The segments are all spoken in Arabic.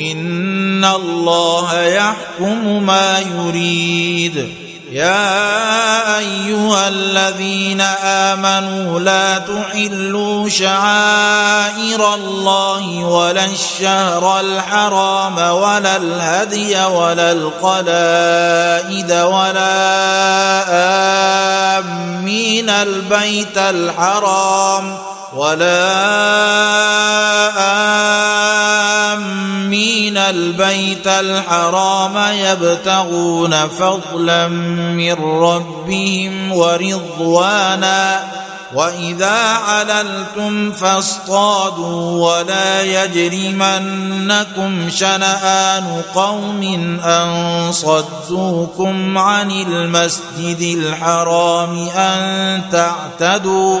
إن الله يحكم ما يريد. يا أيها الذين آمنوا لا تحلوا شعائر الله ولا الشهر الحرام ولا الهدي ولا القلائد ولا آمين البيت الحرام. ولا آمين. البيت الحرام يبتغون فضلا من ربهم ورضوانا. وإذا حللتم فاصطادوا ولا يجرمنكم شنآن قوم أن صدوكم عن المسجد الحرام أن تعتدوا.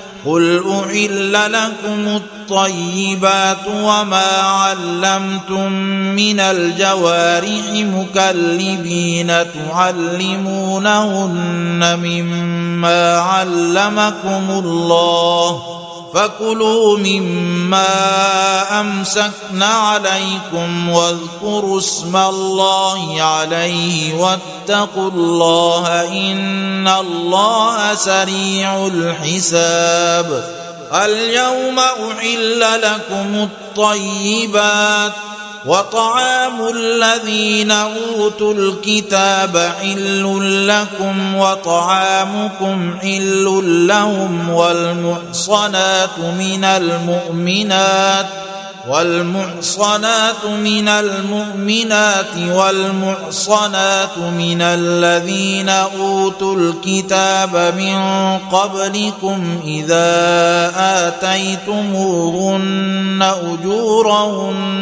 قل أحل لكم الطيبات وما علمتم من الجوارح مكلبين تعلمونهن مما علمكم الله فكلوا مما امسكن عليكم واذكروا اسم الله عليه واتقوا الله ان الله سريع الحساب اليوم احل لكم الطيبات وطعام الذين أوتوا الكتاب حل لكم وطعامكم حل لهم والمحصنات من المؤمنات والمحصنات من المؤمنات والمحصنات من الذين أوتوا الكتاب من قبلكم إذا آتيتموهن أجورهن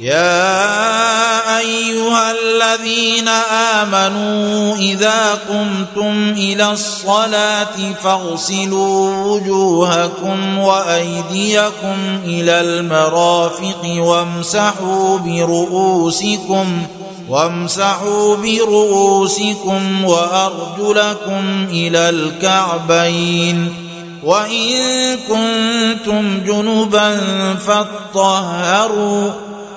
يا أيها الذين آمنوا إذا قمتم إلى الصلاة فاغسلوا وجوهكم وأيديكم إلى المرافق وامسحوا برؤوسكم وامسحوا برؤوسكم وأرجلكم إلى الكعبين وإن كنتم جنبا فاطهروا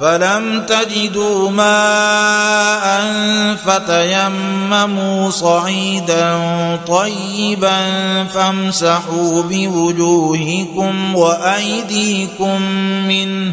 فلم تجدوا ماء فتيمموا صعيدا طيبا فامسحوا بوجوهكم وأيديكم منه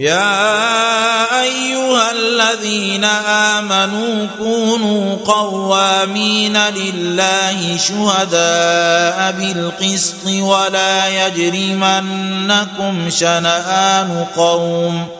يا أيها الذين آمنوا كونوا قوامين لله شهداء بالقسط ولا يجرمنكم شنآن قوم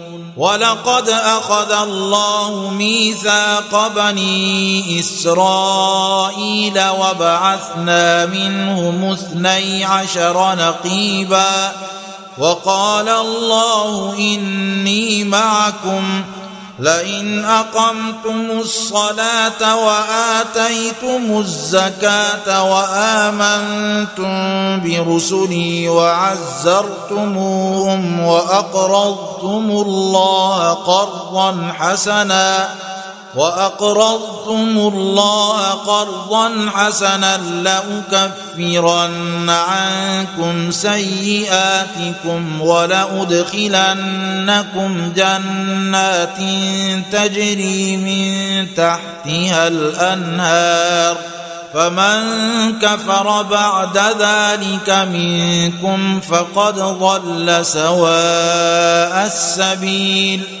ولقد أخذ الله ميثاق بني إسرائيل وبعثنا منهم اثني عشر نقيبا وقال الله إني معكم لئن أقمتم الصلاة وآتيتم الزكاة وآمنتم برسلي وعزرتموهم وأقرضتم الله قرضا حسنا وأقرضتم الله قرضا حسنا لأكفرن عنكم سيئاتكم ولأدخلنكم جنات تجري من تحتها الأنهار فمن كفر بعد ذلك منكم فقد ضل سواء السبيل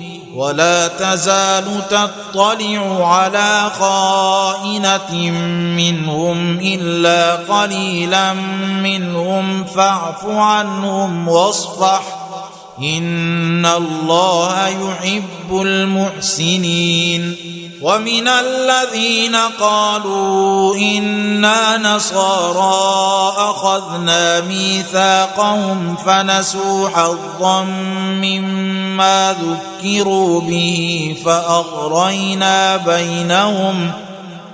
ولا تزال تطلع على خائنة منهم إلا قليلا منهم فاعف عنهم واصفح إن الله يحب المحسنين ومن الذين قالوا إنا نصارى أخذنا ميثاقهم فنسوا حظا مما ذكروا به فأغرينا بينهم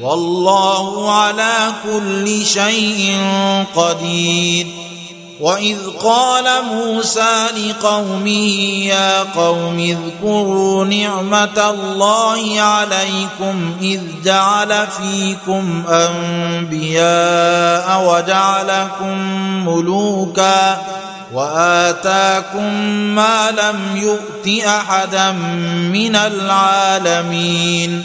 والله على كل شيء قدير. وإذ قال موسى لقومه يا قوم اذكروا نعمة الله عليكم إذ جعل فيكم أنبياء وجعلكم ملوكا وآتاكم ما لم يؤت أحدا من العالمين.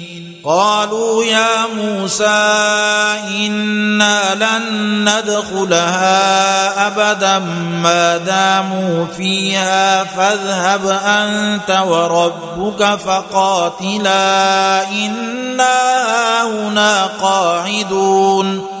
قالوا يا موسى إنا لن ندخلها أبدا ما داموا فيها فاذهب أنت وربك فقاتلا إنا هنا قاعدون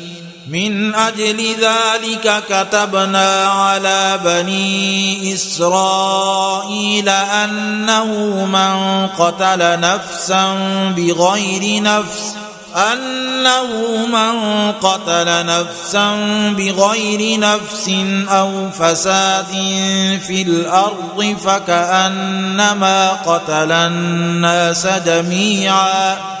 من أجل ذلك كتبنا على بني إسرائيل أنه من قتل نفسا بغير نفس أنه من قتل نفسا بغير نفس أو فساد في الأرض فكأنما قتل الناس جميعا.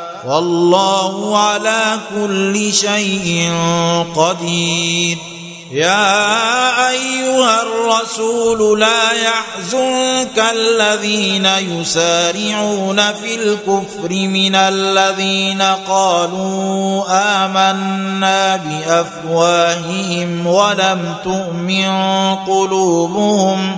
والله على كل شيء قدير. يا أيها الرسول لا يحزنك الذين يسارعون في الكفر من الذين قالوا آمنا بأفواههم ولم تؤمن قلوبهم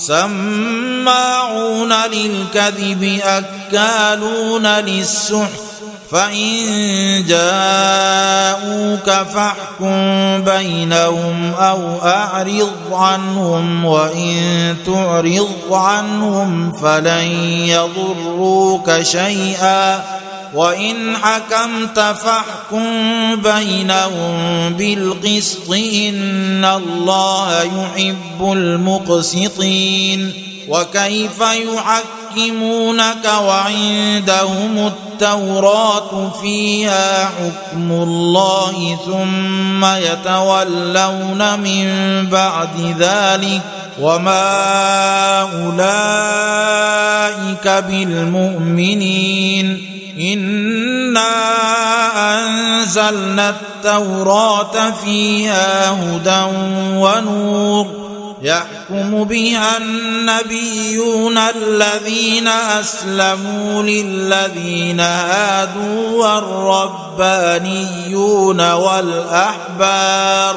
سماعون للكذب أكالون للسحت. فإن جاءوك فاحكم بينهم أو أعرض عنهم وإن تعرض عنهم فلن يضروك شيئا. وإن حكمت فاحكم بينهم بالقسط إن الله يحب المقسطين. وكيف يحكمونك وعندهم التوراة فيها حكم الله ثم يتولون من بعد ذلك؟ وما اولئك بالمؤمنين انا انزلنا التوراه فيها هدى ونور يحكم بها النبيون الذين اسلموا للذين هادوا والربانيون والاحبار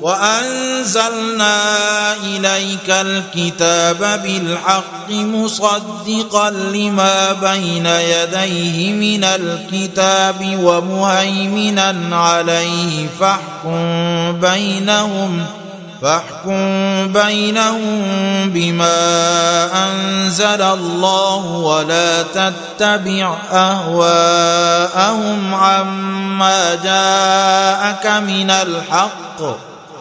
وأنزلنا إليك الكتاب بالحق مصدقا لما بين يديه من الكتاب ومهيمنا عليه فاحكم بينهم فاحكم بينهم بما أنزل الله ولا تتبع أهواءهم عما جاءك من الحق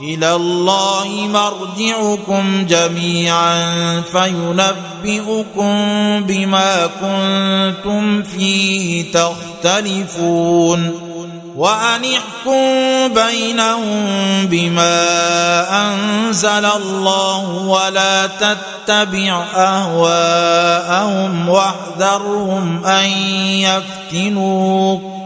إلى الله مرجعكم جميعا فينبئكم بما كنتم فيه تختلفون وأن احكم بينهم بما أنزل الله ولا تتبع أهواءهم واحذرهم أن يفتنوك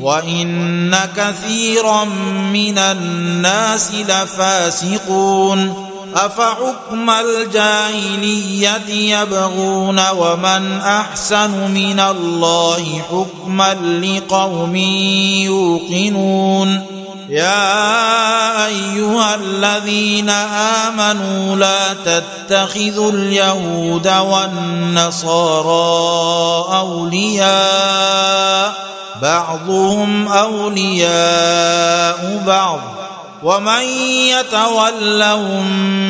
وان كثيرا من الناس لفاسقون افحكم الجاهليه يبغون ومن احسن من الله حكما لقوم يوقنون يا ايها الذين امنوا لا تتخذوا اليهود والنصارى اولياء بعضهم أولياء بعض. ومن يتولهم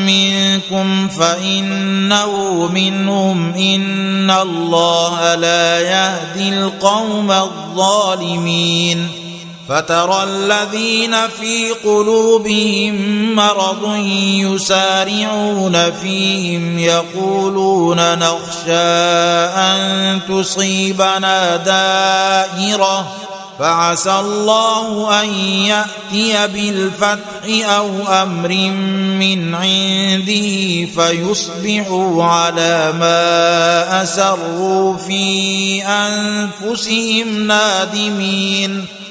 منكم فإنه منهم. إن الله لا يهدي القوم الظالمين. فترى الذين في قلوبهم مرض يسارعون فيهم يقولون نخشى أن تصيبنا دائرة فعسى الله أن يأتي بالفتح أو أمر من عنده فيصبحوا على ما أسروا في أنفسهم نادمين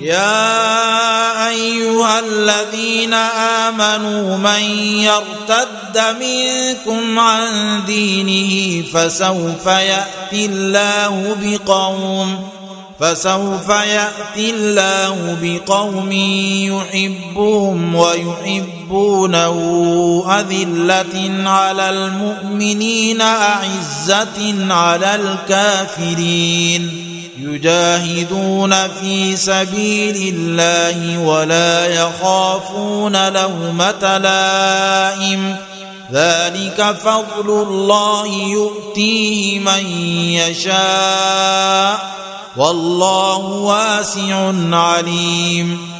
يا أيها الذين آمنوا من يرتد منكم عن دينه فسوف يأتي الله بقوم فسوف يأتي الله بقوم يحبهم ويحبونه أذلة على المؤمنين أعزة على الكافرين. يجاهدون في سبيل الله ولا يخافون لومه لائم. ذلك فضل الله يؤتيه من يشاء. والله واسع عليم.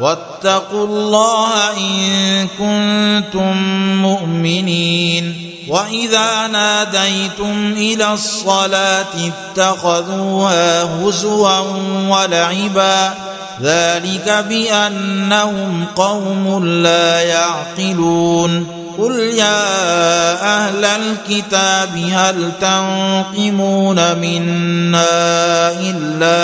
واتقوا الله إن كنتم مؤمنين وإذا ناديتم إلى الصلاة اتخذوها هزوا ولعبا ذلك بأنهم قوم لا يعقلون قل يا أهل الكتاب هل تنقمون منا إلا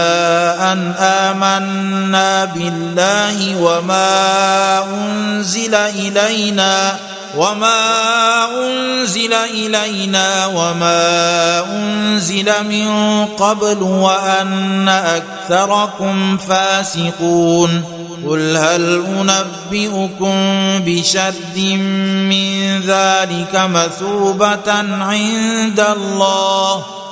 أن آمنا بالله وما أنزل إلينا؟ وما انزل الينا وما انزل من قبل وان اكثركم فاسقون قل هل انبئكم بشر من ذلك مثوبه عند الله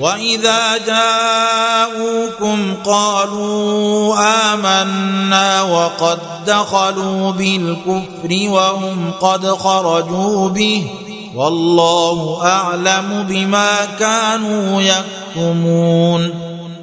وإذا جاءوكم قالوا آمنا وقد دخلوا بالكفر وهم قد خرجوا به والله أعلم بما كانوا يكتمون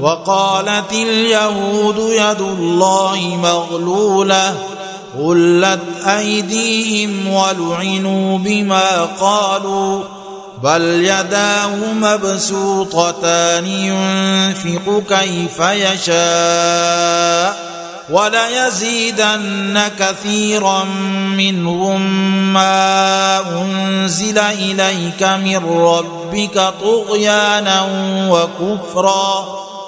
وقالت اليهود يد الله مغلولة غلت أيديهم ولعنوا بما قالوا بل يداه مبسوطتان ينفق كيف يشاء وليزيدن كثيرا منهم ما أنزل إليك من ربك طغيانا وكفرا.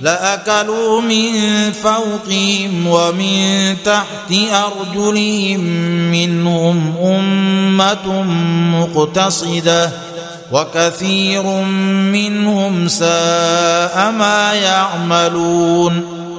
لأكلوا من فوقهم ومن تحت أرجلهم منهم أمة مقتصدة وكثير منهم ساء ما يعملون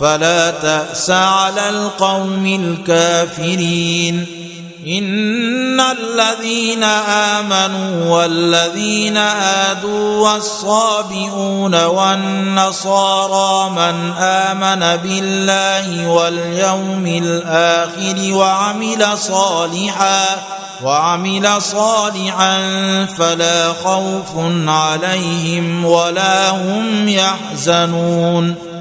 فلا تأس على القوم الكافرين. إن الذين آمنوا والذين هادوا والصابئون والنصارى من آمن بالله واليوم الآخر وعمل صالحا وعمل صالحا فلا خوف عليهم ولا هم يحزنون.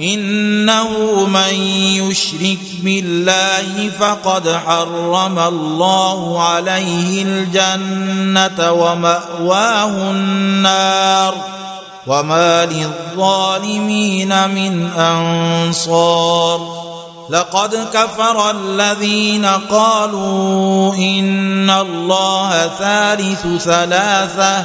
إنه من يشرك بالله فقد حرم الله عليه الجنة ومأواه النار وما للظالمين من أنصار لقد كفر الذين قالوا إن الله ثالث ثلاثة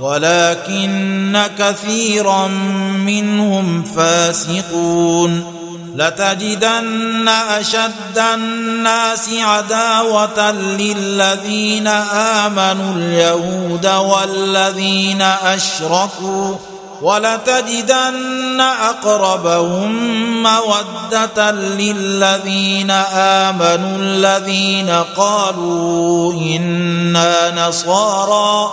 ولكن كثيرا منهم فاسقون. لتجدن أشد الناس عداوة للذين آمنوا اليهود والذين أشركوا. ولتجدن أقربهم مودة للذين آمنوا الذين قالوا إنا نصارى.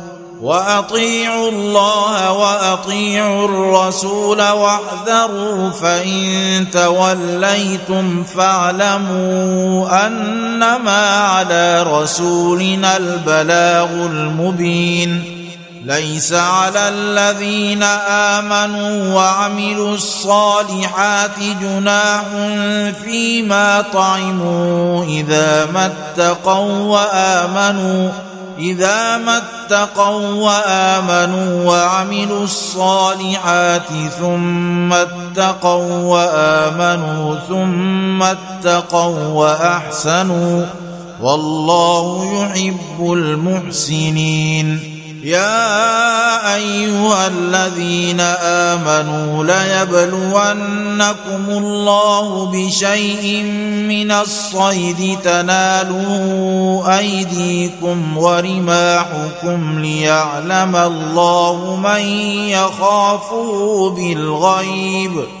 وأطيعوا الله وأطيعوا الرسول واحذروا فإن توليتم فاعلموا أنما على رسولنا البلاغ المبين ليس على الذين آمنوا وعملوا الصالحات جناح فيما طعموا إذا ما اتقوا وآمنوا إذا ما اتقوا وآمنوا وعملوا الصالحات ثم اتقوا وآمنوا ثم اتقوا وأحسنوا والله يحب المحسنين يا أيها الذين آمنوا ليبلونكم الله بشيء من الصيد تناله أيديكم ورماحكم ليعلم الله من يخافه بالغيب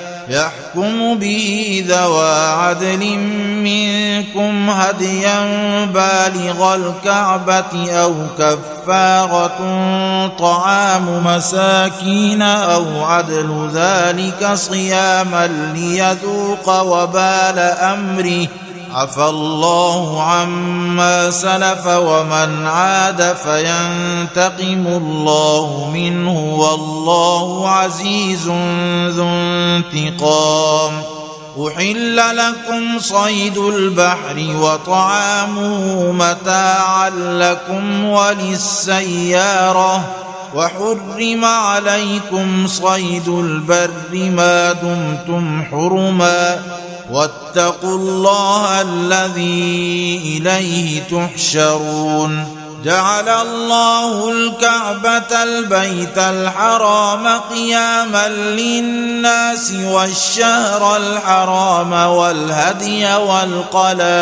يحكم به ذوى عدل منكم هديا بالغ الكعبة أو كفارة طعام مساكين أو عدل ذلك صياما ليذوق وبال أمره عفى الله عما سلف ومن عاد فينتقم الله منه والله عزيز ذو انتقام. أحل لكم صيد البحر وطعامه متاعا لكم وللسيارة. وحرم عليكم صيد البر ما دمتم حرما. واتقوا الله الذي إليه تحشرون. جعل الله الكعبة البيت الحرام قياما للناس والشهر الحرام والهدي والقلائد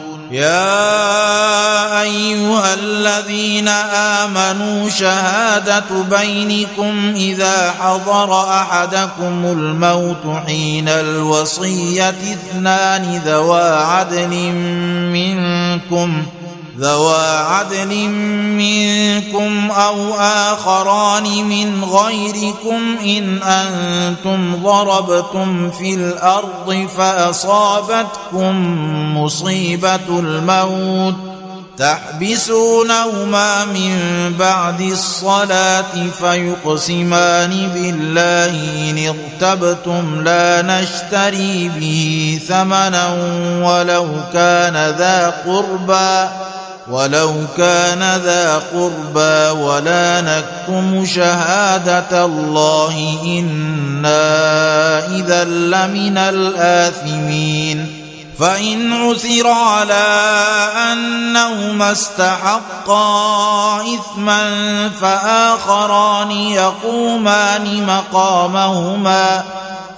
يا أيها الذين آمنوا شهادة بينكم إذا حضر أحدكم الموت حين الوصية اثنان ذوا عدل منكم ذوا عدل منكم أو آخران من غيركم إن أنتم ضربتم في الأرض فأصابتكم مصيبة الموت تحبسونهما من بعد الصلاة فيقسمان بالله إن ارتبتم لا نشتري به ثمنا ولو كان ذا قربى ولو كان ذا قربى ولا نكتم شهاده الله أنا اذا لمن الاثمين فان عثر على انهما استحقا اثما فاخران يقومان مقامهما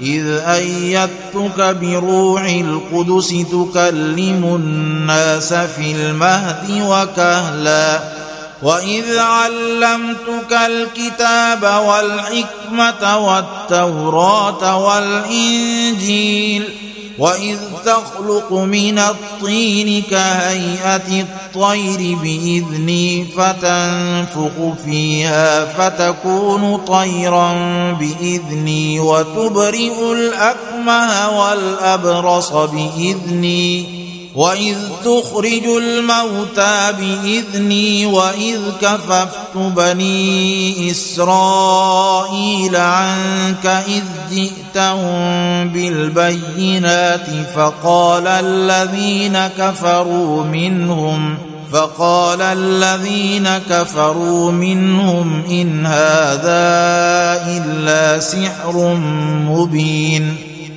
إذ أيدتك بروح القدس تكلم الناس في المهد وكهلا. وإذ علمتك الكتاب والحكمة والتوراة والإنجيل واذ تخلق من الطين كهيئه الطير باذني فتنفخ فيها فتكون طيرا باذني وتبرئ الاكمه والابرص باذني واذ تخرج الموتى باذني واذ كففت بني اسرائيل عنك اذ جئتهم بالبينات فقال الذين كفروا منهم فقال الذين كفروا منهم ان هذا الا سحر مبين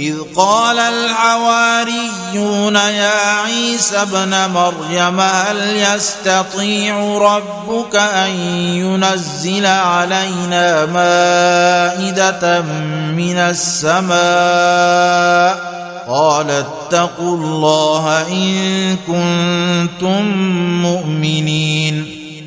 إذ قال الحواريون يا عيسى ابن مريم هل يستطيع ربك أن ينزل علينا مائدة من السماء؟ قال اتقوا الله إن كنتم مؤمنين.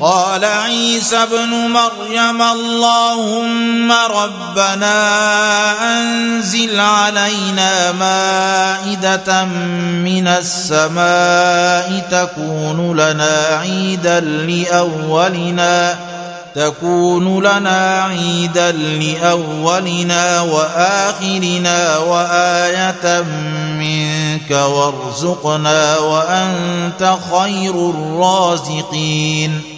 قال عيسى ابن مريم اللهم ربنا أنزل علينا مائدة من السماء تكون لنا عيدا لأولنا تكون لنا عيدا لأولنا وآخرنا وآية منك وارزقنا وأنت خير الرازقين.